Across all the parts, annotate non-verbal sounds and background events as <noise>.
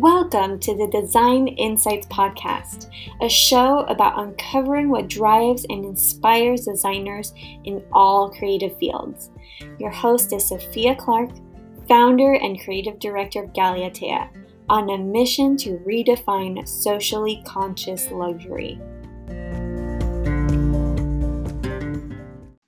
Welcome to the Design Insights Podcast, a show about uncovering what drives and inspires designers in all creative fields. Your host is Sophia Clark, founder and creative director of Galeatea, on a mission to redefine socially conscious luxury.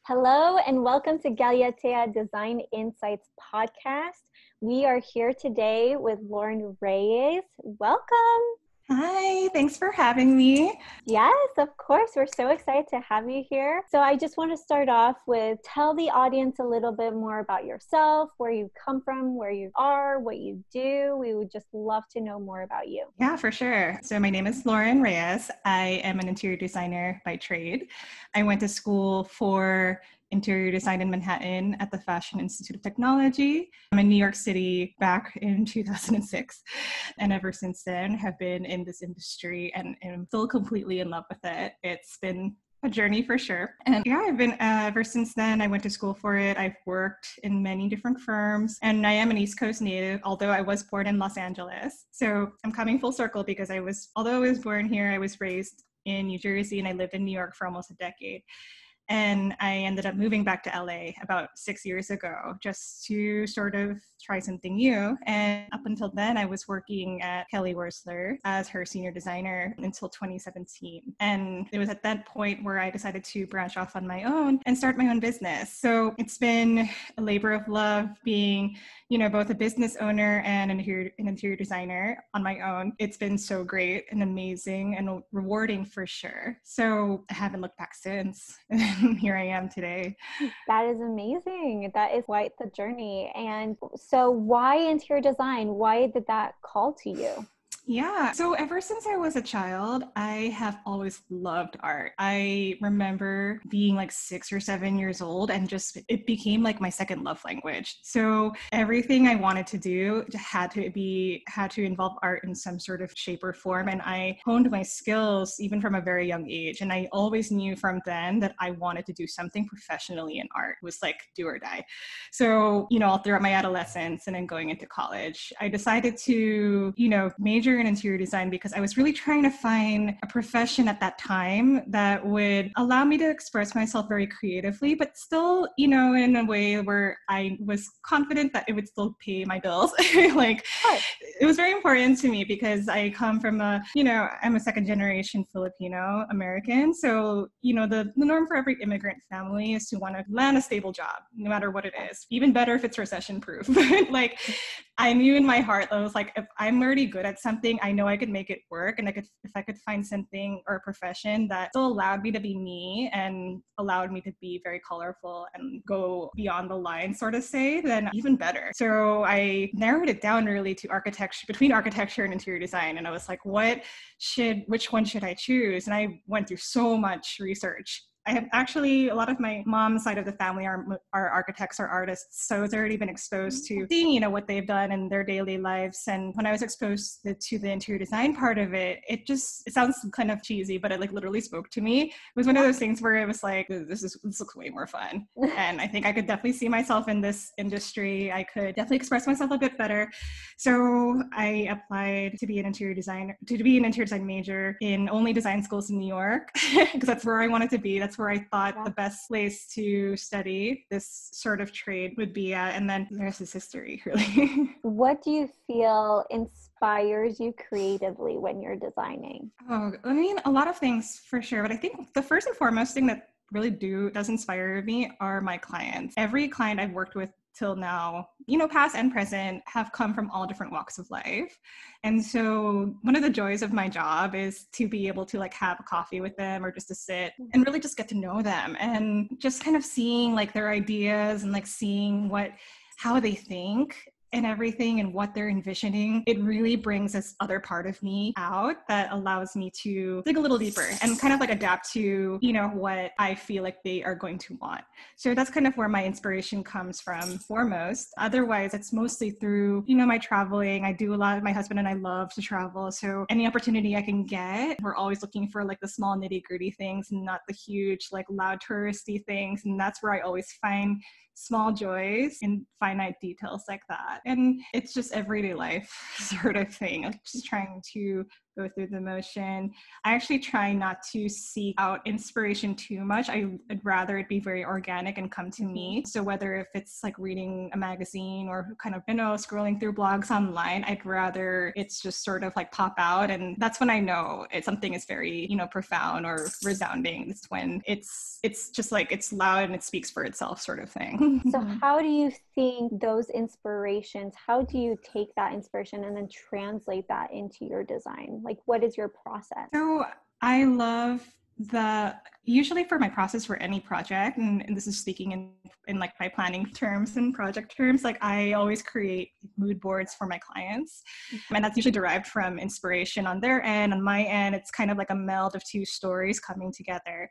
Hello, and welcome to Galeatea Design Insights Podcast. We are here today with Lauren Reyes. Welcome. Hi, thanks for having me. Yes, of course. We're so excited to have you here. So, I just want to start off with tell the audience a little bit more about yourself, where you come from, where you are, what you do. We would just love to know more about you. Yeah, for sure. So, my name is Lauren Reyes. I am an interior designer by trade. I went to school for interior design in Manhattan at the Fashion Institute of Technology. I'm in New York City back in <laughs> 2006. And ever since then have been in this industry and am still completely in love with it. It's been a journey for sure. And yeah, I've been uh, ever since then. I went to school for it. I've worked in many different firms, and I am an East Coast native, although I was born in Los Angeles. So I'm coming full circle because I was, although I was born here, I was raised in New Jersey and I lived in New York for almost a decade. And I ended up moving back to LA about six years ago just to sort of try something new. And up until then, I was working at Kelly Wearstler as her senior designer until 2017. And it was at that point where I decided to branch off on my own and start my own business. So it's been a labor of love being, you know, both a business owner and an interior, an interior designer on my own. It's been so great and amazing and rewarding for sure. So I haven't looked back since. <laughs> <laughs> here I am today. That is amazing. That is quite the journey. And so, why interior design? Why did that call to you? Yeah. So ever since I was a child, I have always loved art. I remember being like six or seven years old and just it became like my second love language. So everything I wanted to do had to be, had to involve art in some sort of shape or form. And I honed my skills even from a very young age. And I always knew from then that I wanted to do something professionally in art. It was like do or die. So, you know, all throughout my adolescence and then going into college, I decided to, you know, major in interior design because I was really trying to find a profession at that time that would allow me to express myself very creatively, but still, you know, in a way where I was confident that it would still pay my bills. <laughs> like, it was very important to me because I come from a, you know, I'm a second generation Filipino American. So, you know, the, the norm for every immigrant family is to want to land a stable job, no matter what it is. Even better if it's recession proof. <laughs> like, I knew in my heart, that I was like, if I'm already good at something, I know I could make it work. And I could, if I could find something or a profession that still allowed me to be me and allowed me to be very colorful and go beyond the line, sort of say, then even better. So I narrowed it down really to architecture, between architecture and interior design. And I was like, what should, which one should I choose? And I went through so much research I have actually a lot of my mom's side of the family are are architects or artists, so it's already been exposed to mm-hmm. seeing you know what they've done in their daily lives. And when I was exposed to, to the interior design part of it, it just it sounds kind of cheesy, but it like literally spoke to me. It was one of those things where it was like this is this looks way more fun, <laughs> and I think I could definitely see myself in this industry. I could definitely express myself a bit better. So I applied to be an interior designer to be an interior design major in only design schools in New York <laughs> because that's where I wanted to be. That's that's where I thought yeah. the best place to study this sort of trade would be at. And then the rest is history, <laughs> really. what do you feel inspires you creatively when you're designing? Oh, I mean, a lot of things for sure. But I think the first and foremost thing that really do does inspire me are my clients. Every client I've worked with till now, you know, past and present, have come from all different walks of life. And so one of the joys of my job is to be able to like have a coffee with them or just to sit mm-hmm. and really just get to know them and just kind of seeing like their ideas and like seeing what how they think and everything and what they're envisioning, it really brings this other part of me out that allows me to dig a little deeper and kind of like adapt to, you know, what I feel like they are going to want. So that's kind of where my inspiration comes from foremost. Otherwise, it's mostly through, you know, my traveling. I do a lot, my husband and I love to travel. So any opportunity I can get, we're always looking for like the small nitty gritty things, not the huge, like loud touristy things. And that's where I always find small joys in finite details like that. And it's just everyday life <laughs> sort of thing, just trying to go through the motion. I actually try not to seek out inspiration too much. I would rather it be very organic and come to me. So whether if it's like reading a magazine or kind of, you know, scrolling through blogs online, I'd rather it's just sort of like pop out. And that's when I know it's something is very, you know, profound or resounding. It's when it's it's just like it's loud and it speaks for itself sort of thing. So <laughs> how do you think those inspirations, how do you take that inspiration and then translate that into your design? Like, what is your process? So I love the usually for my process for any project and, and, this is speaking in in like my planning <laughs> terms and project terms like i always create mood boards for my clients. Mm-hmm. and that's usually derived from inspiration on their end on my end. It's kind of like a meld of two stories coming together.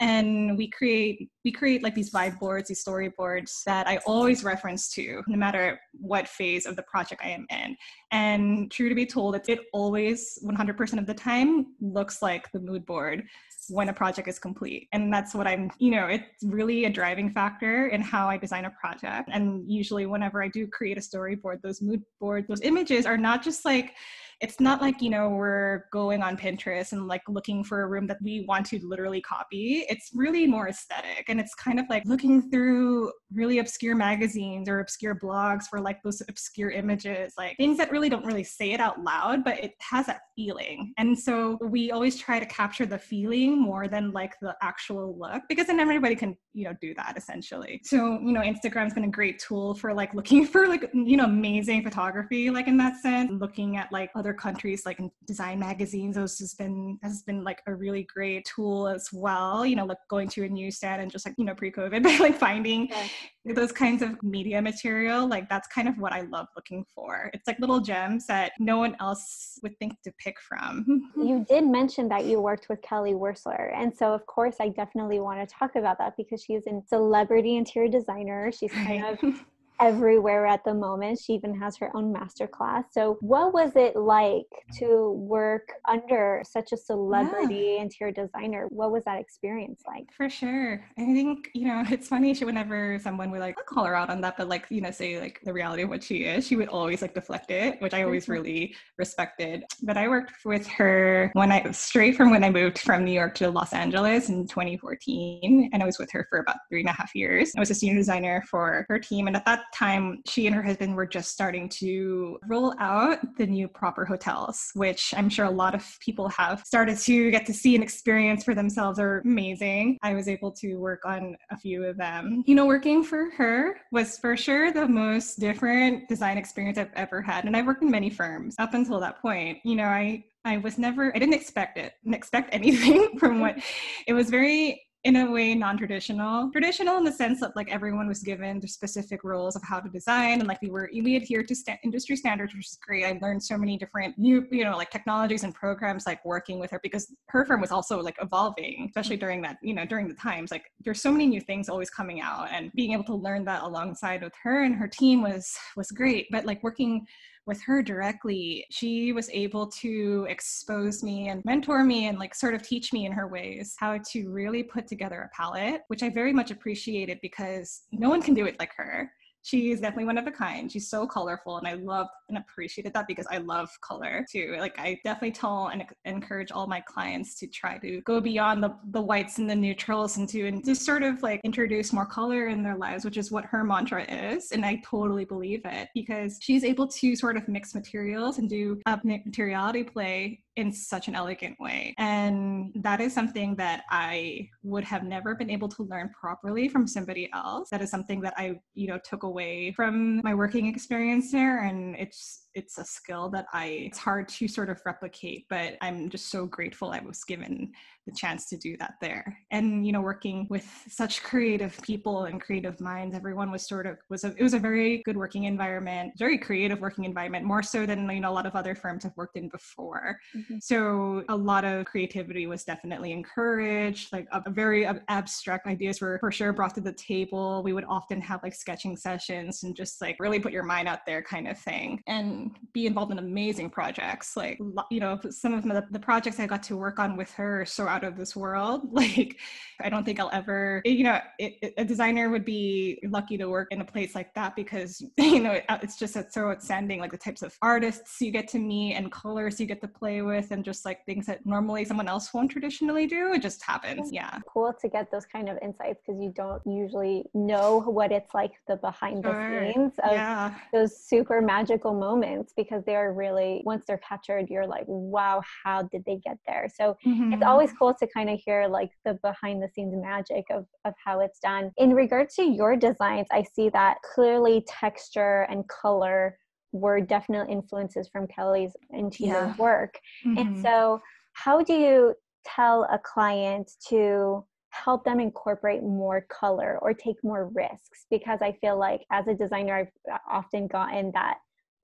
And we create we create like these vibe boards these storyboards that i always reference to no matter what phase of the project i am in. And true to be told it, it always 100% of the time looks like the mood board when a project is complete. And that's what I'm, you know, it's really a driving factor in how I design a project. And usually, whenever I do create a storyboard, those mood boards, those images are not just like, it's not like you know we're going on pinterest and like looking for a room that we want to literally copy. It's really more aesthetic and it's kind of like looking through really obscure magazines or obscure blogs for like those obscure images like things that really don't really say it out loud but it has that feeling. And so we always try to capture the feeling more than like the actual look because then everybody can you know do that essentially. So you know instagram's been a great tool for like looking <laughs> for like you know amazing photography like in that sense. Looking at like other other countries like in design magazines those has been has been like a really great tool as well you know like going to a newsstand and just like you know pre-covid <laughs> like finding yeah. those kinds of media material like that's kind of what i love looking for. It's like little gems that no one else would think to pick from. <laughs> You did mention that you worked with kelly wearstler and so of course i definitely want to talk about that because she's a celebrity interior designer. She's kind of <laughs> everywhere at the moment. She even has her own masterclass. So, what was it like to work under such a celebrity yeah. interior designer? What was that experience like? For sure. I think, you know, it's funny She, whenever someone would like call her out on that, but like, you know, say like the reality of what she is, she would always like deflect it, which I always really respected. But I worked with her when I straight from when I moved from New York to Los Angeles in 2014. And I was with her for about three and a half years. I was a senior designer for her team. And at that time, she and her husband were just starting to roll out the new proper hotels, which I'm sure a lot of people have started to get to see and experience for themselves are amazing. I was able to work on a few of them. You know, working for her was for sure the most different design experience I've ever had. And I've worked in many firms up until that point. You know, I I was never I didn't expect it, didn't expect <laughs> anything from what it was very in a way non-traditional. Traditional in the sense that like everyone was given the specific rules of how to design and like we were we adhered to st- industry standards which is great. I learned so many different new you know like technologies and programs like working with her because her firm was also like evolving especially during that you know during the times. Like there's so many new things always coming out and being able to learn that alongside with her and her team was was great. But like working with her directly, she was able to expose me and mentor me and like sort of teach me in her ways how to really put together a palette, which I very much appreciated because no one can do it like her she's definitely one of a kind. She's so colorful, and I loved and appreciated that because I love color too. Like I definitely tell and encourage all my clients to try to go beyond the the whites and the neutrals and to and to sort of like introduce more color in their lives, which is what her mantra is, and I totally believe it because she's able to sort of mix materials and do a materiality play in such an elegant way. And that is something that I would have never been able to learn properly from somebody else. That is something that I, you know, took away from my working experience there. And it's it's a skill that I it's hard to sort of replicate, but I'm just so grateful I was given the chance to do that there. And you know, working with such creative people and creative minds, everyone was sort of was a it was a very good working environment, very creative working environment, more so than you know a lot of other firms I've worked in before. Mm-hmm. So a lot of creativity was definitely encouraged. Like a, a very abstract ideas were for sure brought to the table. We would often have like sketching sessions and just like really put your mind out there kind of thing. And be involved in amazing projects. Like, you know, some of the, the projects I got to work on with her are so out of this world. <laughs> Like, I don't think I'll ever, you know, it, it, a designer would be lucky to work in a place like that because, <laughs> you know, it, it's just it's so outstanding, like the types of artists you get to meet and colors you get to play with and just like things that normally someone else won't traditionally do. It just happens. Yeah. Cool to get those kind of insights because you don't usually know what it's like the behind sure. the scenes of yeah. those super magical moments because they're really, once they're captured, you're like, wow, how did they get there? So mm-hmm. it's always cool to kind of hear like the behind the scenes magic of, of how it's done. In regards to your designs, I see that clearly texture and color were definite influences from Kelly's into yeah. your work. Mm-hmm. And so, how do you tell a client to help them incorporate more color or take more risks? Because I feel like as a designer, I've often gotten that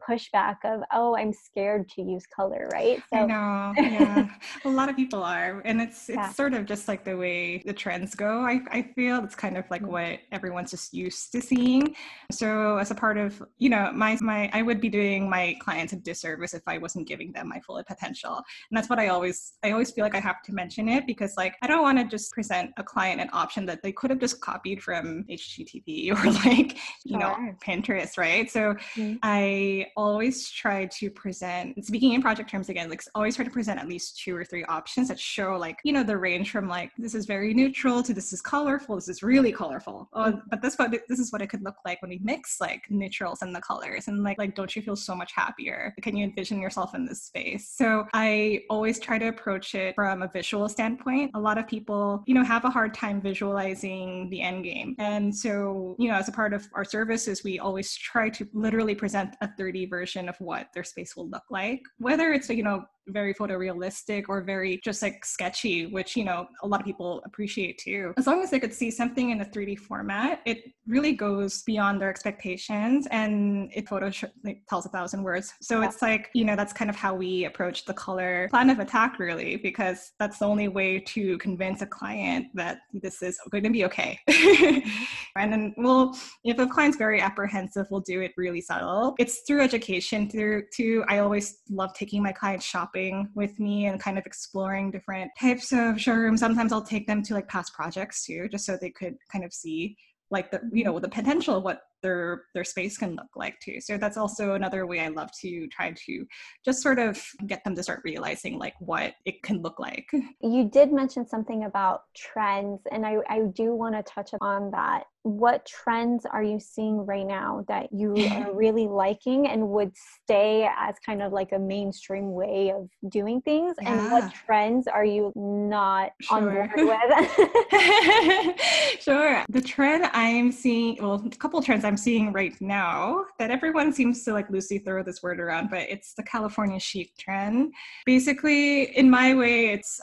pushback of oh i'm scared to use color right so i know yeah <laughs> a lot of people are and it's it's yeah. sort of just like the way the trends go I, I feel it's kind of like mm-hmm. what everyone's just used to seeing so as a part of you know my my i would be doing my clients a disservice if i wasn't giving them my full potential and that's what i always i always feel like i have to mention it because like i don't want to just present a client an option that they could have just copied from hgtv <laughs> or like you sure. know pinterest right so mm-hmm. i always try to present, speaking in project terms again, like always try to present at least two or three options that show like, you know, the range from like, this is very neutral to this is colorful, this is really colorful. Oh, mm. but this what this is what it could look like when we mix like neutrals and the colors. And like, like, don't you feel so much happier? Can you envision yourself in this space? So I always try to approach it from a visual standpoint. A lot of people, you know, have a hard time visualizing the end game. And so, you know, as a part of our services, we always try to literally present a 3D version of what their space will look like. Whether it's you know very photorealistic or very just like sketchy, which, you know, a lot of people appreciate too. As long as they could see something in a 3D format, it really goes beyond their expectations and it photo like, tells a thousand words. So it's like, you know, that's kind of how we approach the color plan of attack really, because that's the only way to convince a client that this is going to be okay. Mm-hmm. <laughs> and then we'll, if a client's very apprehensive, we'll do it really subtle. It's through education, through to, I always love taking my clients shopping shopping with me and kind of exploring different types of showrooms. Sometimes I'll take them to like past projects too, just so they could kind of see like the you know the potential of what their their space can look like too. So that's also another way i love to try to just sort of get them to start realizing like what it can look like. You did mention something about trends and i, I do want to touch on that. What trends are you seeing right now that you are <laughs> really liking and would stay as kind of like a mainstream way of doing things? Yeah. and what trends are you not sure. on board with? <laughs> <laughs> Sure. The trend i'm seeing well a couple trends i'm seeing right now that everyone seems to like loosely throw this word around but it's the california chic trend basically in my way it's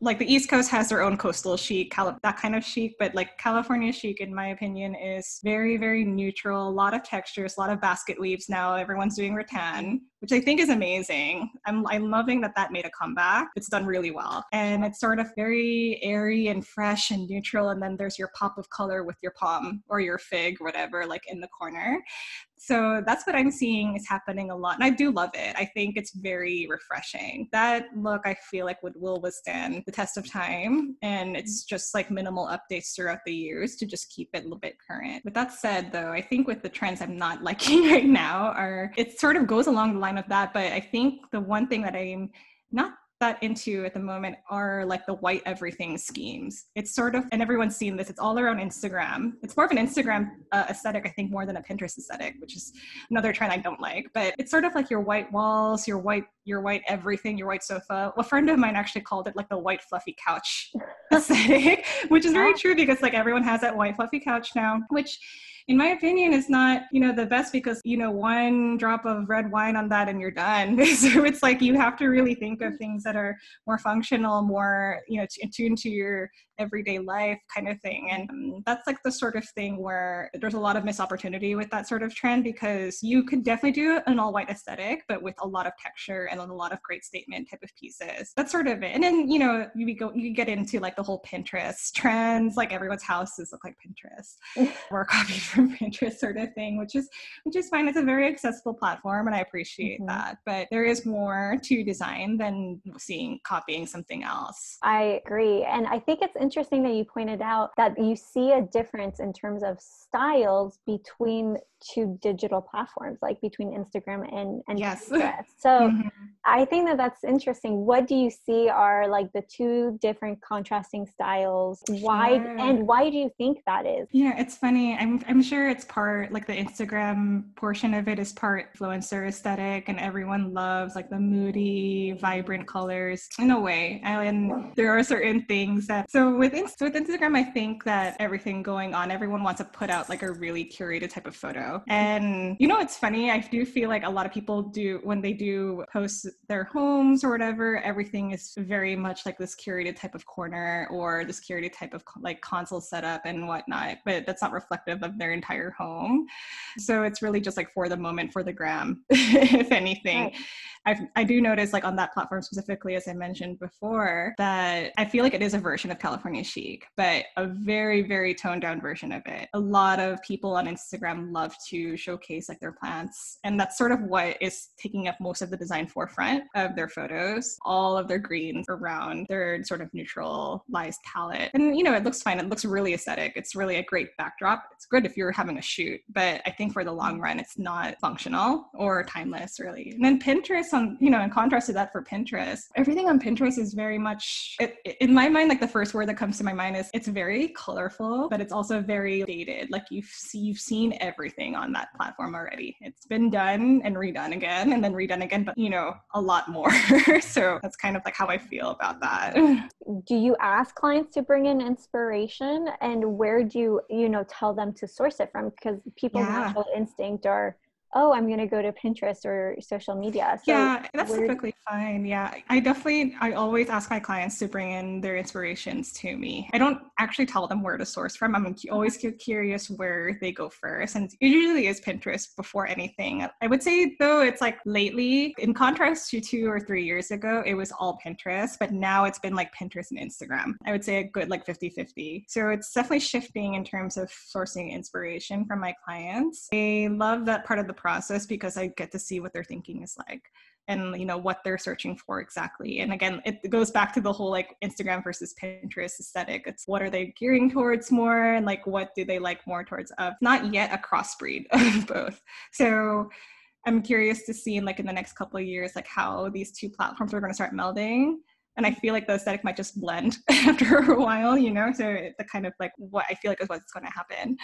like the east coast has their own coastal chic that kind of chic but like california chic in my opinion, is very, very neutral. A lot of textures, a lot of basket weaves now. Everyone's doing rattan, which I think is amazing. I'm, I'm loving that that made a comeback. It's done really well. And it's sort of very airy and fresh and neutral. And then there's your pop of color with your palm or your fig, whatever, like in the corner. So that's what I'm seeing is happening a lot. And I do love it. I think it's very refreshing. That look, I feel like would will withstand the test of time. And it's just like minimal updates throughout the years to just keep it a little bit current. With that said, though, I think with the trends I'm not <laughs> liking right now are it sort of goes along the line of that. But I think the one thing that I'm not that into at the moment are like the white everything schemes. It's sort of, and everyone's seen this, it's all around Instagram. It's more of an Instagram uh, aesthetic, I think, more than a Pinterest aesthetic, which is another trend I don't like. But it's sort of like your white walls, your white, your white everything, your white sofa. A friend of mine actually called it like the white fluffy couch <laughs> aesthetic, which is very true because like everyone has that white fluffy couch now, which in my opinion, is not, you know, the best because, you know, one drop of red wine on that and you're done. <laughs> so it's like you have to really think of things that are more functional, more, you know, attuned to your everyday life kind of thing. And um, that's like the sort of thing where there's a lot of missed opportunity with that sort of trend because you could definitely do an all white aesthetic, but with a lot of texture and a lot of great statement type of pieces. That's sort of it. And then, you know, you go, you get into like the whole Pinterest trends, like everyone's houses look like Pinterest <laughs> or copied from Pinterest sort of thing, which is, which is fine. It's a very accessible platform and I appreciate mm-hmm. that. But there is more to design than seeing copying something else. I agree. And I think it's interesting that you pointed out that you see a difference in terms of styles between two digital platforms like between instagram and, and yes. Pinterest. so <laughs> mm-hmm. i think that that's interesting what do you see are like the two different contrasting styles why sure. and why do you think that is yeah it's funny i'm, I'm sure it's part like the instagram portion of it is part influencer aesthetic and everyone loves like the moody vibrant colors in a way and there are certain things that so with, so with instagram i think that everything going on everyone wants to put out like a really curated type of photo. And you know, it's funny. I do feel like a lot of people do when they do post their homes or whatever, everything is very much like this curated type of corner or this curated type of like console setup and whatnot. But that's not reflective of their entire home. So it's really just like for the moment, for the gram, <laughs> if anything. Right. I've, I do notice, like on that platform specifically, as I mentioned before, that I feel like it is a version of California chic, but a very, very toned down version of it. A lot of people on Instagram love to showcase like their plants, and that's sort of what is taking up most of the design forefront of their photos. All of their greens around their sort of neutralized palette, and you know, it looks fine. It looks really aesthetic. It's really a great backdrop. It's good if you're having a shoot, but I think for the long run, it's not functional or timeless, really. And then Pinterest on you know in contrast to that for pinterest everything on pinterest is very much it, in my mind like the first word that comes to my mind is it's very colorful but it's also very dated. Like you've you've seen everything on that platform already. It's been done and redone again and then redone again but you know a lot more. <laughs> So that's kind of like how i feel about that. Do you ask clients to bring in inspiration? And where do you you know tell them to source it from? Because people's yeah. natural instinct are oh, I'm going to go to Pinterest or social media. So yeah, that's where... typically fine. Yeah, I definitely, I always ask my clients to bring in their inspirations to me. I don't actually tell them where to source from. I'm always uh-huh. curious where they go first. And it usually is Pinterest before anything. I would say, though, it's like lately, in contrast to two or three years ago, it was all Pinterest, but now it's been like Pinterest and Instagram. I would say a good like 50 50. So it's definitely shifting in terms of sourcing inspiration from my clients. I love that part of the process because I get to see what their thinking is like and you know what they're searching for exactly. And again it goes back to the whole like instagram versus pinterest aesthetic. It's what are they gearing towards more and like what do they like more towards of? Not yet a crossbreed <laughs> of both. So i'm curious to see in like in the next couple of years like how these two platforms are going to start melding and I feel like the aesthetic might just blend <laughs> after a while, you know. So the kind of like what I feel like is what's going to happen.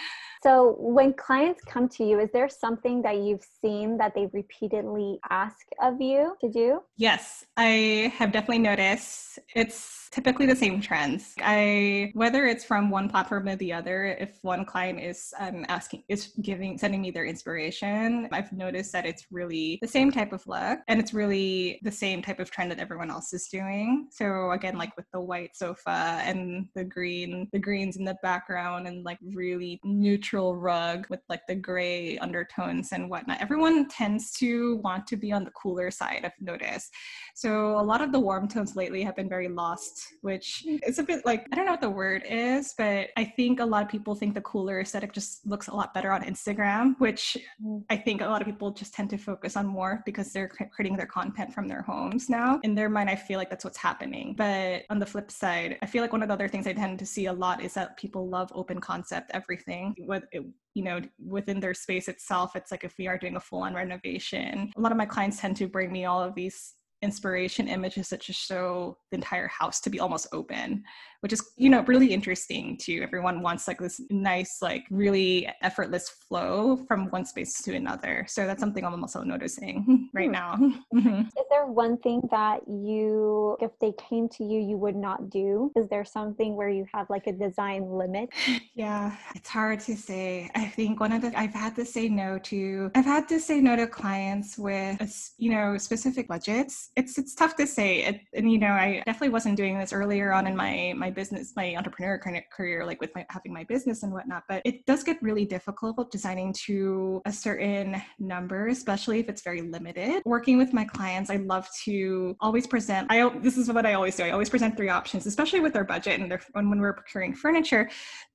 So when clients come to you, is there something that you've seen that they repeatedly ask of you to do? Yes, I have definitely noticed. It's typically the same trends. I whether it's from one platform or the other, if one client is um, asking is giving sending me their inspiration, I've noticed that it's really the same type of look and it's really the same type of trend that everyone else is doing. So again, like with the white sofa and the green, the greens in the background and like really neutral rug with like the gray undertones and whatnot. Everyone tends to want to be on the cooler side, I've noticed. So a lot of the warm tones lately have been very lost, which is a bit like, I don't know what the word is, but I think a lot of people think the cooler aesthetic just looks a lot better on Instagram, which. I think a lot of people just tend to focus on more because they're creating their content from their homes now. In their mind, I feel like that's what's happening. But on the flip side, I feel like one of the other things I tend to see a lot is that people love open concept everything. With you know, within their space itself, it's like if we are doing a full on renovation, a lot of my clients tend to bring me all of these inspiration images that just show the entire house to be almost open which is you know really interesting too everyone wants like this nice like really effortless flow from one space to another. So that's something i'm also noticing <laughs> right hmm. now. <laughs> Mm-hmm. is there one thing that you if they came to you you would not do? Is there something where you have like a design limit? <sighs> Yeah it's hard to say. I think one of the i've had to say no to i've had to say no to clients with you know specific budgets it's it's tough to say. It, and you know, I definitely wasn't doing this earlier on in my my business, my entrepreneur career, like with my having my business and whatnot. But it does get really difficult designing to a certain number, especially if it's very limited. Working with my clients, I love to always present. I this is what I always do. I always present three options, especially with their budget and their when we're procuring furniture,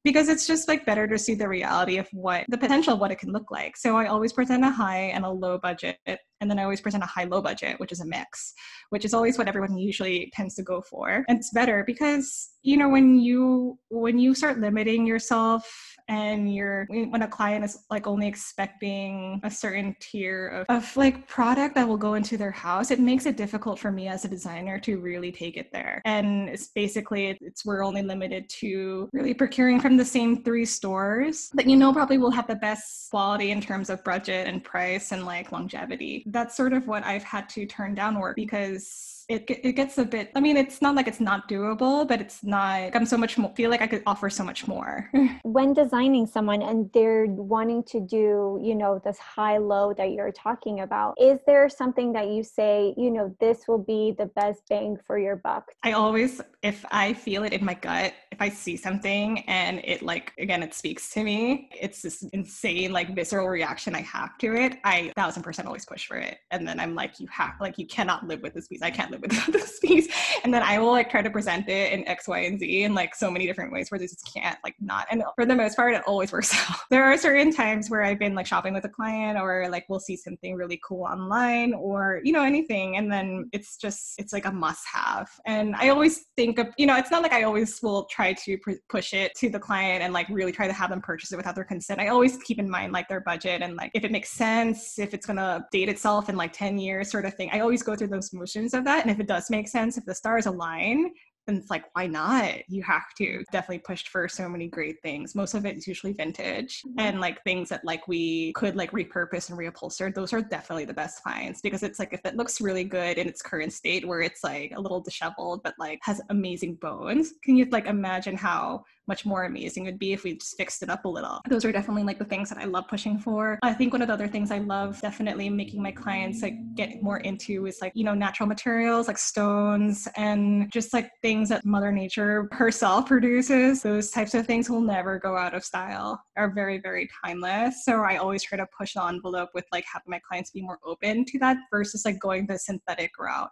because it's just like better to see the reality of what the potential of what it can look like. So I always present a high and a low budget and then I always present a high low budget, which is a mix, which is always what everyone usually tends to go for. And it's better because, you know, when you when you start limiting yourself and you're when a client is like only expecting a certain tier of, of like product that will go into their house it makes it difficult for me as a designer to really take it there. And it's basically it's we're only limited to really procuring from the same three stores. That you know probably will have the best quality in terms of budget and price and like longevity. That's sort of what i've had to turn down work because it, it gets a bit i mean it's not like it's not doable but it's not i'm so much more feel like i could offer so much more. <laughs> When designing someone and they're wanting to do you know this high low that you're talking about is there something that you say you know this will be the best bang for your buck? I always if i feel it in my gut if i see something and it like again it speaks to me it's this insane like visceral reaction i have to it i thousand percent always push for it. And then i'm like you have like you cannot live with this piece i can't live without <laughs> this piece. And then I will like try to present it in X, Y, and Z in like so many different ways where they just can't like not. And for the most part, it always works <laughs> out. There are certain times where I've been like shopping with a client or like we'll see something really cool online or, you know, anything. And then it's just, it's like a must have. And I always think of, you know, it's not like I always will try to pr- push it to the client and like really try to have them purchase it without their consent. I always keep in mind like their budget and like if it makes sense, if it's to date itself in like 10 years sort of thing. I always go through those motions of that and if it does make sense, if the stars align, then it's like, why not? You have to. Definitely pushed for so many great things. Most of it is usually vintage mm-hmm. and like things that like we could like repurpose and reupholster. Those are definitely the best finds because it's like if it looks really good in its current state where it's like a little disheveled but like has amazing bones, can you like imagine how much more amazing would be if we just fixed it up a little. Those are definitely like the things that I love pushing for. I think one of the other things I love definitely making my clients like get more into is like, you know, natural materials like stones and just like things that Mother Nature herself <laughs> produces. Those types of things will never go out of style, are very, very timeless. So I always try to push the envelope with like having my clients be more open to that versus like going the synthetic route,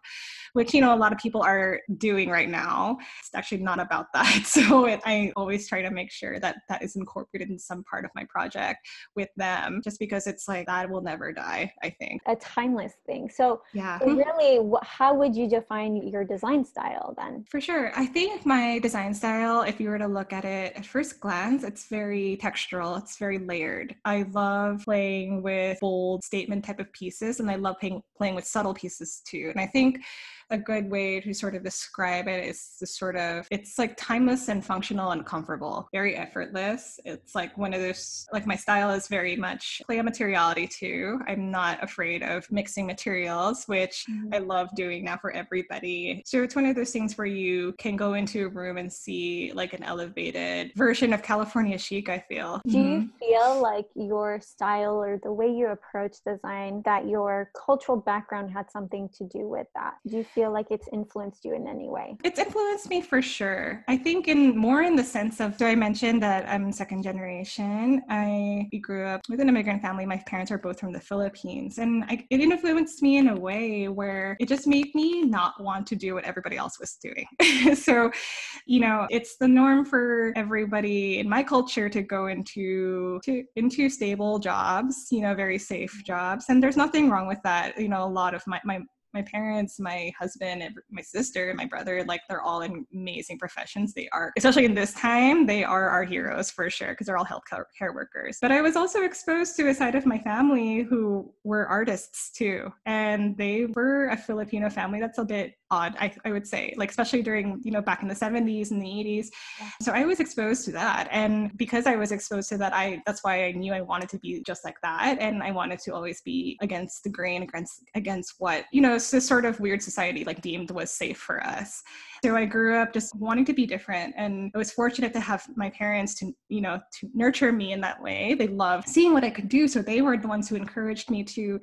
which, you know, a lot of people are doing right now. It's actually not about that. <laughs> So it, I always try to make sure that that is incorporated in some part of my project with them just because it's like that will never die i think. A timeless thing. So yeah. really how would you define your design style then? For sure. I think my design style if you were to look at it at first glance it's very textural. It's very layered. I love playing with bold statement type of pieces and i love playing, playing with subtle pieces too. And i think a good way to sort of describe it is the sort of it's like timeless and functional and comfortable, very effortless. It's like one of those like my style is very much play on materiality too. I'm not afraid of mixing materials, which mm-hmm. I love doing now for everybody. So it's one of those things where you can go into a room and see like an elevated version of California chic, I feel. Do mm-hmm. you feel like your style or the way you approach design that your cultural background had something to do with that? Do you feel feel like it's influenced you in any way? It's influenced me for sure. I think in more in the sense of so I mentioned that I'm second generation. I grew up with an immigrant family. My parents are both from the Philippines. And I, it influenced me in a way where it just made me not want to do what everybody else was doing. <laughs> so, you know, it's the norm for everybody in my culture to go into to into stable jobs, you know, very safe jobs. And there's nothing wrong with that. You know, a lot of my, my my parents, my husband, my sister, my brother, like they're all in amazing professions. They are, especially in this time, they are our heroes for sure because they're all healthcare workers. But I was also exposed to a side of my family who were artists too, and they were a Filipino family that's a bit odd, I, I would say, like especially during you know back in the 70s and the 80s. So I was exposed to that, and because I was exposed to that, I that's why I knew I wanted to be just like that, and I wanted to always be against the grain, against against what you know was this sort of weird society like deemed was safe for us. So I grew up just wanting to be different. And I was fortunate to have my parents to, you know, to nurture me in that way. They loved seeing what I could do. So they were the ones who encouraged me to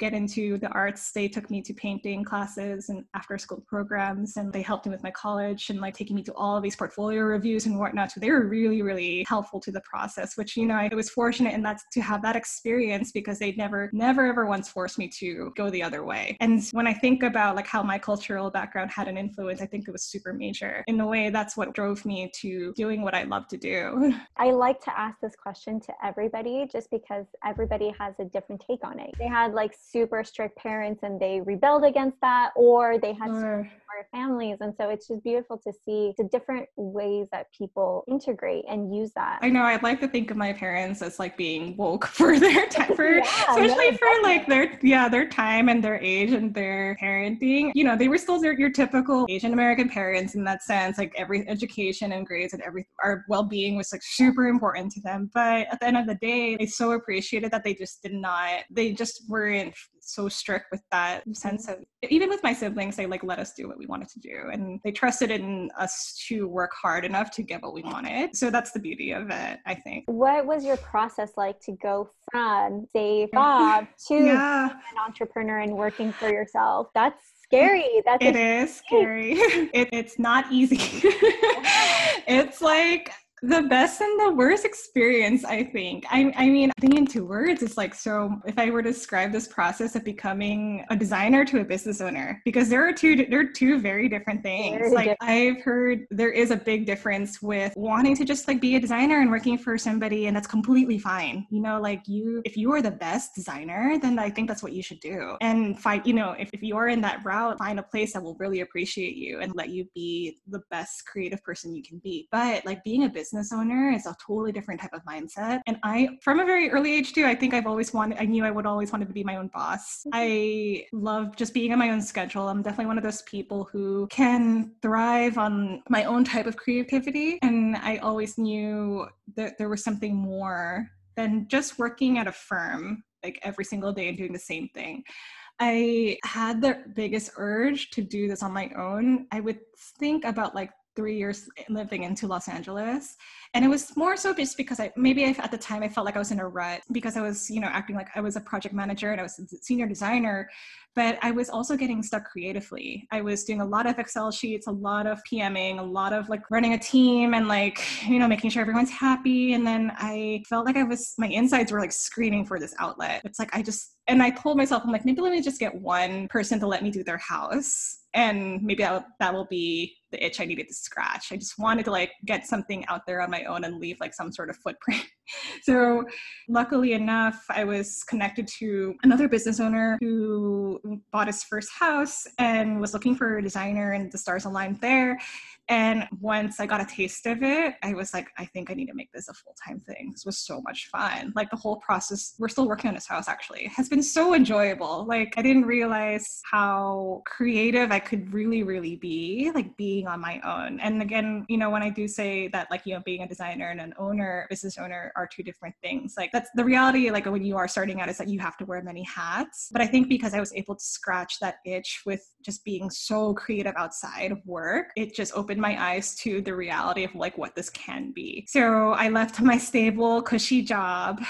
get into the arts. They took me to painting classes and after school programs, and they helped me with my college and like taking me to all of these portfolio reviews and whatnot. So they were really, really helpful to the process, which, you know, I was fortunate in that to have that experience because they never, never, ever once forced me to go the other way. And when I think about like how my cultural background had an influence, I think it was super major. In a way, that's what drove me to doing what I love to do. <laughs> I like to ask this question to everybody just because everybody has a different take on it. They had like super strict parents and they rebelled against that, or they had sure. Families. And so it's just beautiful to see the different ways that people integrate and use that. I know I'd like to think of my parents as like being woke <laughs> for their time, for, <laughs> yeah, especially no, for like their, yeah, their time and their age and their parenting. You know, they were still their, your typical Asian American parents in that sense. Like every education and grades and every, our well being was like super important to them. But at the end of the day, they so appreciated that they just did not, they just weren't so strict with that mm-hmm. sense of even with my siblings they like let us do what we wanted to do and they trusted in us to work hard enough to get what we wanted so that's the beauty of it i think what was your process like to go from say Bob <laughs> to yeah. an entrepreneur and working for yourself that's scary. <laughs> That's it is <laughs> scary. It, it's not easy. it's like the best and the worst experience i think. I, I mean in two words is like so if i were to describe this process of becoming a designer to a business owner because there are two there are two very different things. Very like different. i've heard there is a big difference with wanting to just like be a designer and working for somebody and that's completely fine. You know like you if you are the best designer then i think that's what you should do. And find you know if, if you are in that route find a place that will really appreciate you and let you be the best creative person you can be. But like being a business business owner is a totally different type of mindset. And I, from a very early age too, I think I've always wanted, I knew I would always wanted to be my own boss. Mm-hmm. I love just being on my own schedule. I'm definitely one of those people who can thrive on my own type of creativity. And I always knew that there was something more than just working at a firm like every single day and doing the same thing. I had the biggest urge to do this on my own. I would think about like three years living into Los Angeles. And it was more so just because I maybe at the time I felt like I was in a rut because I was, you know, acting like I was a project manager and I was a senior designer, but I was also getting stuck creatively. I was doing a lot of Excel sheets, a lot of PMing, a lot of like running a team and like, you know, making sure everyone's happy. And then I felt like I was, my insides were like screaming for this outlet. It's like I just, and I told myself, I'm like, maybe let me just get one person to let me do their house and maybe that, that will be the itch I needed to scratch. I just wanted to like get something out there on my own and leave like some sort of footprint. <laughs> so luckily enough, I was connected to another business owner who bought his first house and was looking for a designer and the stars aligned there. And once I got a taste of it, I was like, I think I need to make this a full time thing. This was so much fun. Like the whole process, we're still working on this house actually, has been so enjoyable. Like I didn't realize how creative I could really, really be, like being on my own. And again, you know, when I do say that, like, you know, being a designer and an owner, business owner are two different things. Like that's the reality, like when you are starting out, is that you have to wear many hats. But I think because I was able to scratch that itch with just being so creative outside of work, it just opened my eyes to the reality of like what this can be. So I left my stable, cushy job,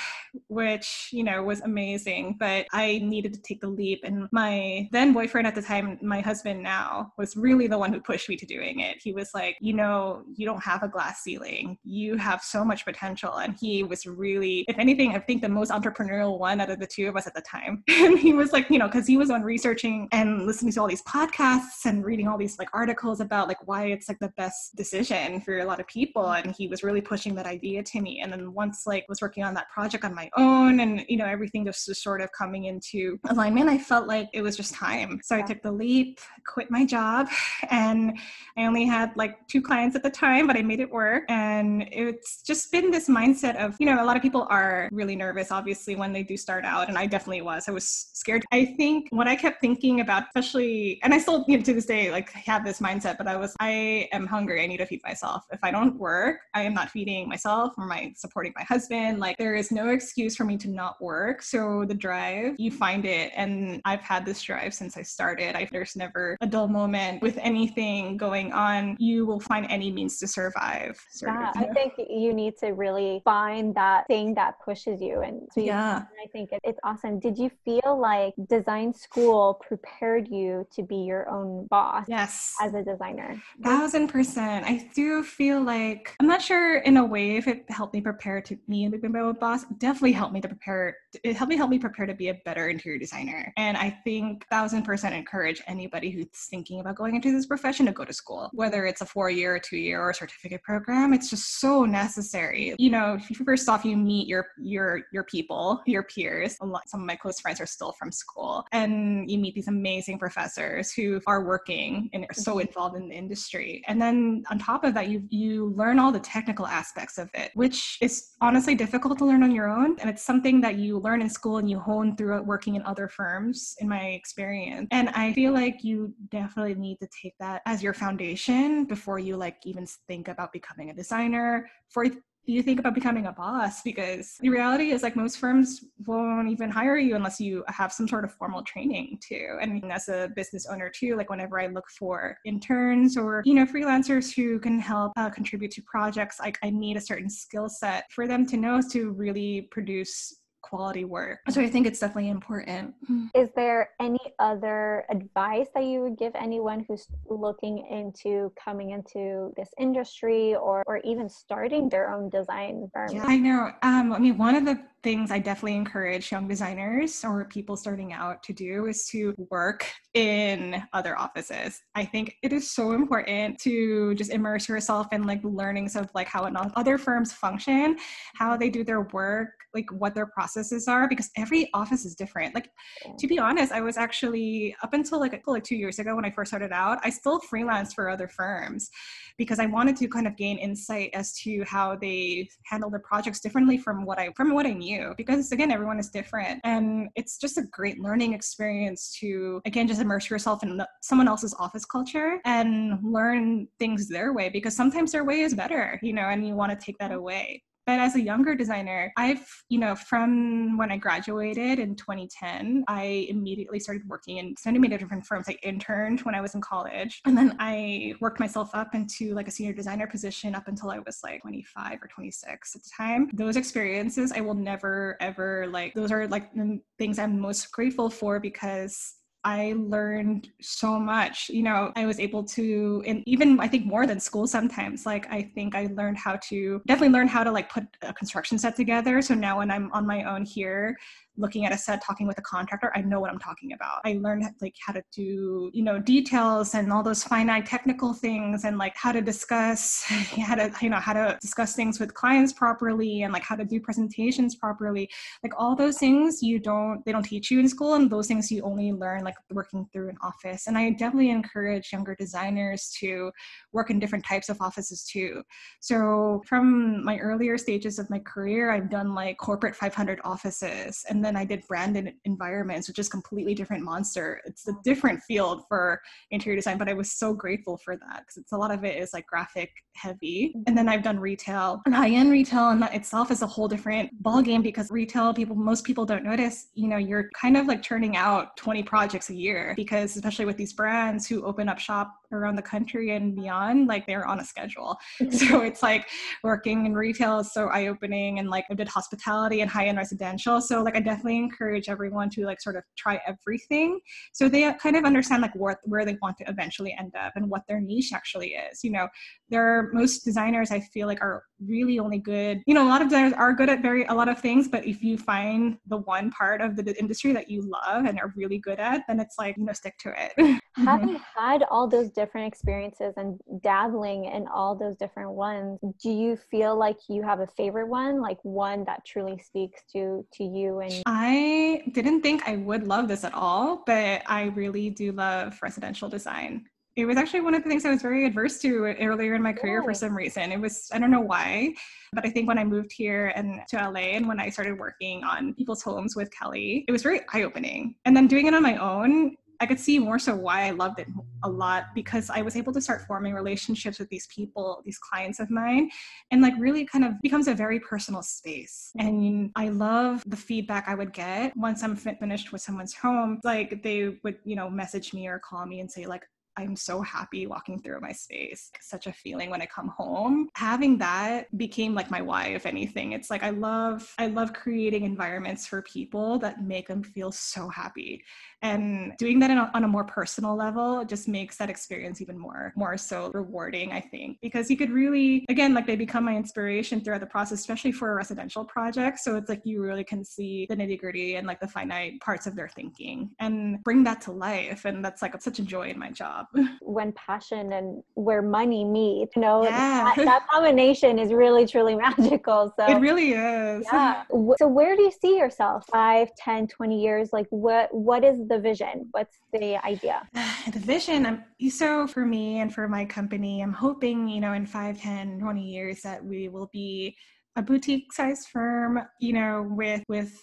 which, you know, was amazing, but I needed to take the leap. And my then boyfriend at the time, my husband now, was really the one who pushed me to doing it. He was like, you know, you don't have a glass ceiling. You have so much potential. And he was really, if anything, I think the most entrepreneurial one out of the two of us at the time. <laughs> and he was like, you know, because he was on researching and listening to all these podcasts and reading all these like articles about like why it's like the best decision for a lot of people and he was really pushing that idea to me and then once like was working on that project on my own and you know everything just was sort of coming into alignment i felt like it was just time so i took the leap quit my job <laughs> and i only had like two clients at the time but i made it work and it's just been this mindset of you know a lot of people are really nervous obviously when they do start out and i definitely was i was scared i think what i kept thinking about especially and i still you know, to this day like have this mindset but i was i am hungry. I need to feed myself. If I don't work, I am not feeding myself or my supporting my husband. Like there is no excuse excuse for me to not work. So the drive, you find it. And I've had this drive since I started. I, there's never a dull moment with anything going on. You will find any means to survive. Yeah, I think you need to really find that thing that pushes you. And so yeah, I think it, it's awesome. Did you feel like design school prepared you to be your own boss? Yes. As a designer? Thousand percent. I do feel like, I'm not sure in a way if it helped me prepare to be my own boss. Definitely helped me to prepare. It helped me help me prepare to be a better interior designer. And I think thousand percent encourage anybody who's thinking about going into this profession to go to school, whether it's a four year, or two year, or certificate program. It's just so necessary. You know, first off, you meet your your your people, your peers. Lot, some of my close friends are still from school, and you meet these amazing professors who are working and are so involved in the industry. And then on top of that, you you learn all the technical aspects of it, which is honestly difficult to learn on your own. And it's something that you learn in school and you hone through working in other firms, in my experience. And I feel like you definitely need to take that as your foundation before you like even think about becoming a designer for you think about becoming a boss because the reality is like most firms won't even hire you unless you have some sort of formal training too. And as a business owner too like whenever i look for interns or you know freelancers who can help uh, contribute to projects like i need a certain skill set for them to know to really produce quality work. So I think it's definitely important. Is there any other advice that you would give anyone who's looking into coming into this industry or, or even starting their own design firm? Yeah, I know. Um, I mean, one of the things I definitely encourage young designers or people starting out to do is to work in other offices. I think it is so important to just immerse yourself in like learnings of like how other firms function, how they do their work, like what their processes are because every office is different. Like to be honest, I was actually up until like like 2 years ago when I first started out, I still freelanced for other firms because I wanted to kind of gain insight as to how they handle their projects differently from what I from what I knew because again everyone is different. And it's just a great learning experience to again just immerse yourself in someone else's office culture and learn things their way because sometimes their way is better you know and you want to take that away but as a younger designer, I've, you know, from when I graduated in 2010, I immediately started working in so many different firms. I interned when I was in college, and then I worked myself up into like a senior designer position up until I was like 25 or 26 at the time. Those experiences I will never ever like, those are like the things I'm most grateful for because I learned so much. You know, I was able to, and even I think more than school sometimes, like I think I learned how to definitely learn how to like put a construction set together. So now when I'm on my own here, looking at a set talking with a contractor i know what i'm talking about. I learned like how to do you know details and all those finite technical things and like how to discuss <laughs> how to you know how to discuss things with clients properly and like how to do presentations properly. Like all those things you don't they don't teach you in school and those things you only learn like working through an office. And i definitely encourage younger designers to work in different types of offices too. So from my earlier stages of my career i've done like corporate 500 offices and then then I did branded environments, which is completely different monster. It's a different field for interior design, but I was so grateful for that because it's a lot of it is like graphic heavy. And then I've done retail and high-end retail, and that itself is a whole different ballgame because retail people, most people don't notice, you know, you're kind of like churning out 20 projects a year because especially with these brands who open up shop around the country and beyond, like they're on a schedule. Mm-hmm. so it's like working in retail is so eye-opening and like I did hospitality and high-end residential. So like I definitely encourage everyone to like sort of try everything so they kind of understand like where, where they want to eventually end up and what their niche actually is. You know, there are most designers I feel like are really only good, you know, a lot of designers are good at very a lot of things, but if you find the one part of the industry that you love and are really good at, then it's like, you know, stick to it. <laughs> Having mm-hmm. had all those different experiences and dabbling in all those different ones, do you feel like you have a favorite one, like one that truly speaks to to you and I didn't think I would love this at all, but I really do love residential design. It was actually one of the things I was very adverse to earlier in my career for oh. some reason. It was, I don't know why, but I think when I moved here and to LA and when I started working on people's homes with Kelly, it was very eye opening. And then doing it on my own, I could see more so why I loved it a lot because I was able to start forming relationships with these people, these clients of mine, and like really kind of becomes a very personal space. Mm-hmm. And I love the feedback I would get once I'm finished with someone's home. Like they would, you know, message me or call me and say, like, I'm so happy walking through my space. Such a feeling when I come home. Having that became like my why, if anything. It's like I love I love creating environments for people that make them feel so happy and doing that a, on a more personal level just makes that experience even more more so rewarding i think. Because you could really again like they become my inspiration throughout the process especially for a residential project. So it's like you really can see the nitty gritty and like the finite parts of their thinking and bring that to life. And that's like such a joy in my job. <laughs> When passion and where money meet you know yeah. that, <laughs> that combination is really truly magical. So it really is. Yeah. <laughs> So where do you see yourself 5 10 20 years? Like what what is the vision? What's the idea? <sighs> the vision, I'm, so for me and for my company, I'm hoping, you know, in 5, 10, 20 years that we will be a boutique size firm, you know, with with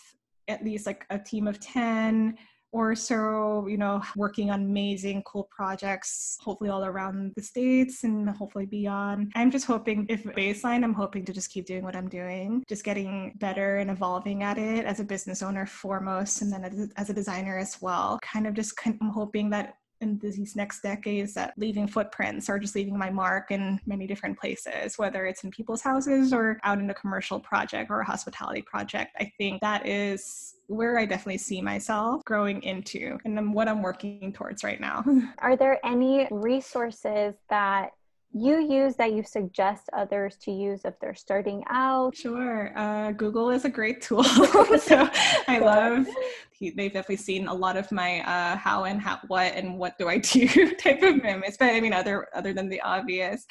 at least like a team of 10 or so, you know, working on amazing, cool projects, hopefully all around the States and hopefully beyond. I'm just hoping, if baseline, I'm hoping to just keep doing what I'm doing, just getting better and evolving at it as a business owner foremost, and then as a designer as well. Kind of just, I'm hoping that in these next decades that leaving footprints or just leaving my mark in many different places, whether it's in people's houses or out in a commercial project or a hospitality project. I think that is where I definitely see myself growing into and what I'm working towards right now. <laughs> Are there any resources that you use that you suggest others to use if they're starting out? Sure. Uh, Google is a great tool. <laughs> <laughs> so I love, they've definitely seen a lot of my uh, how and how, what and what do I <laughs> do type of moments. But I mean, other, other than the obvious.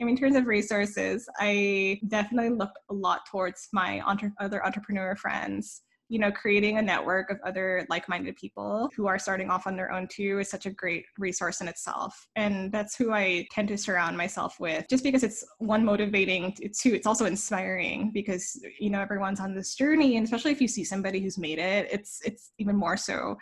I mean, in terms of resources, I definitely look a lot towards my entre- other entrepreneur friends you know, creating a network of other like minded people who are starting off on their own too is such a great resource in itself. And that's who I tend to surround myself with just because it's one motivating, two, it's also inspiring because, you know, everyone's on this journey. And especially if you see somebody who's made it, it's, it's even more so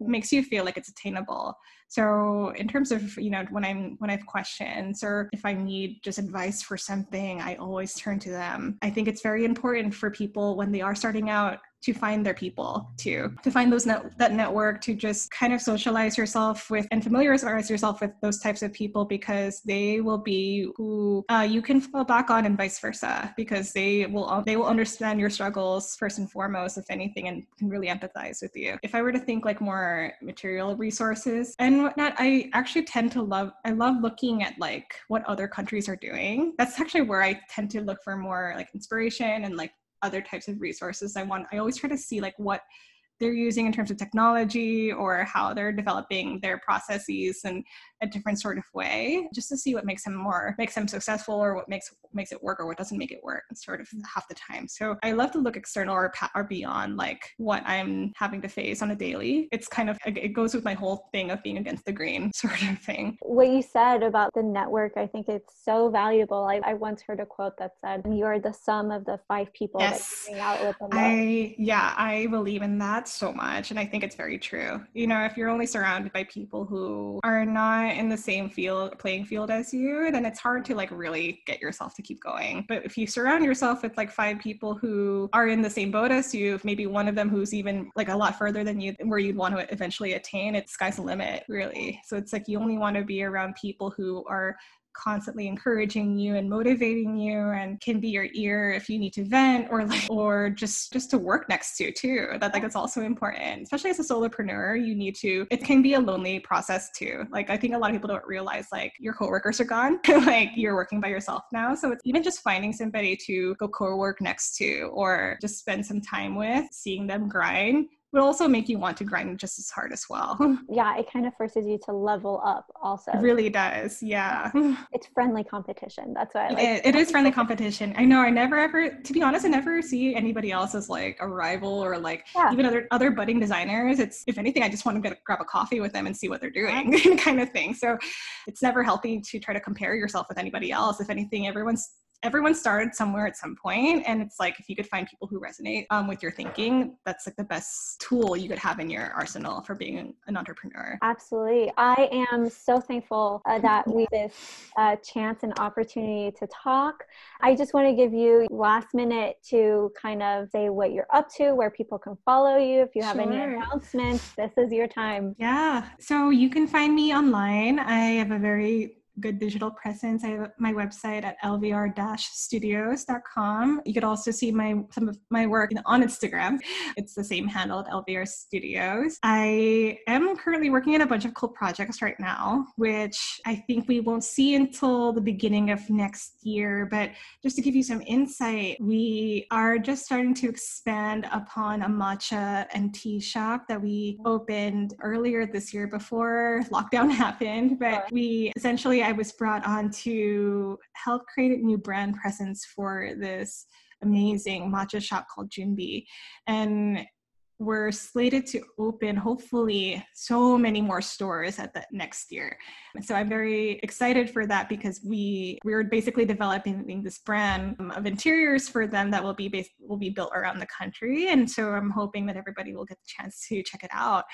makes you feel like it's attainable so in terms of you know when i'm when i have questions or if i need just advice for something i always turn to them i think it's very important for people when they are starting out to find their people too to find those net, that network to just kind of socialize yourself with and familiarize yourself with those types of people because they will be who uh, you can fall back on and vice versa because they will they will understand your struggles first and foremost if anything and can really empathize with you. If i were to think like more material resources and whatnot i actually tend to love i love looking at like what other countries are doing. That's actually where i tend to look for more like inspiration and like other types of resources i want. I always try to see like what they're using in terms of technology or how they're developing their processes in a different sort of way just to see what makes them more makes them successful or what makes makes it work or what doesn't make it work sort of half the time so i love to look external or, or beyond like what i'm having to face on a daily it's kind of it goes with my whole thing of being against the grain <laughs> sort of thing what you said about the network i think it's so valuable i, I once heard a quote that said you are the sum of the five people yes. that you hang out with i yeah i believe in that so much. And I think it's very true. You know, if you're only surrounded by people who are not in the same field, playing field as you, then it's hard to like really get yourself to keep going. But if you surround yourself with like five people who are in the same boat as you, maybe one of them who's even like a lot further than you, where you'd want to eventually attain, it's sky's the limit, really. So it's like you only want to be around people who are constantly encouraging you and motivating you and can be your ear if you need to vent or like or just just to work next to too. That like it's also important. Especially as a solopreneur you need to it can be a lonely process too. Like i think a lot of people don't realize like your coworkers are gone. <laughs> Like you're working by yourself now. So it's even just finding somebody to go co-work next to or just spend some time with seeing them grind will also make you want to grind just as hard as well. <laughs> Yeah, it kind of forces you to level up also. It really does. Yeah. <laughs> It's friendly competition. That's why I like it, it is friendly competition. I know I never ever to be honest, I never see anybody else as like a rival or like yeah. even other other budding designers. It's if anything, I just want to get grab a coffee with them and see what they're doing <laughs> kind of thing. So it's never healthy to try to compare yourself with anybody else. If anything, everyone's everyone started somewhere at some point, and it's like if you could find people who resonate um, with your thinking, that's like the best tool you could have in your arsenal for being an entrepreneur. Absolutely, I am so thankful uh, that we this uh, chance and opportunity to talk. I just want to give you last minute to kind of say what you're up to, where people can follow you. If you have sure. any announcements, this is your time. Yeah. So you can find me online. I have a very good digital presence. I have my website at lvr-studios.com. You could also see my some of my work on Instagram. It's the same handle at LVR Studios. I am currently working on a bunch of cool projects right now, which I think we won't see until the beginning of next year. But just to give you some insight, we are just starting to expand upon a matcha and tea shop that we opened earlier this year before lockdown <laughs> happened. But we essentially I was brought on to help create a new brand presence for this amazing matcha shop called Junbi. And we're slated to open hopefully so many more stores at the next year. So i'm very excited for that because we we're basically developing this brand um, of interiors for them that will be based will be built around the country. And so i'm hoping that everybody will get the chance to check it out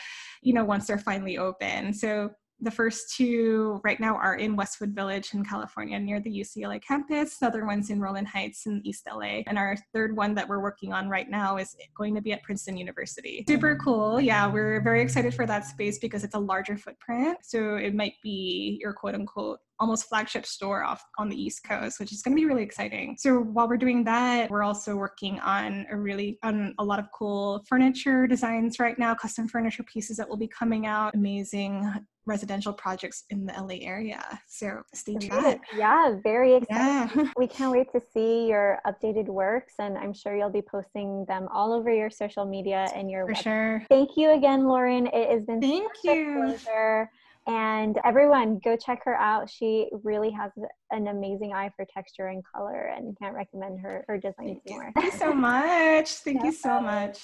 you know once they're finally open. So the first two right now are in Westwood Village in California near the UCLA campus. The other one's in Rowland Heights in East LA. And our third one that we're working on right now is going to be at Princeton University. Super mm-hmm. cool. Yeah, we're very excited for that space because it's a larger footprint. So it might be your quote unquote almost flagship store off on the East Coast, which is going to be really exciting. So while we're doing that, we're also working on a really on a lot of cool furniture designs right now, custom furniture pieces that will be coming out. Amazing residential projects in the LA area. So stay tuned. Yeah, very excited. Yeah. <laughs> we can't wait to see your updated works and I'm sure you'll be posting them all over your social media and your For sure. Thank you again, Lauren. It has been Thank you. pleasure. And everyone, go check her out. She really has an amazing eye for texture and color, and can't recommend her her designs more. Thank you so much. Thank no you so much.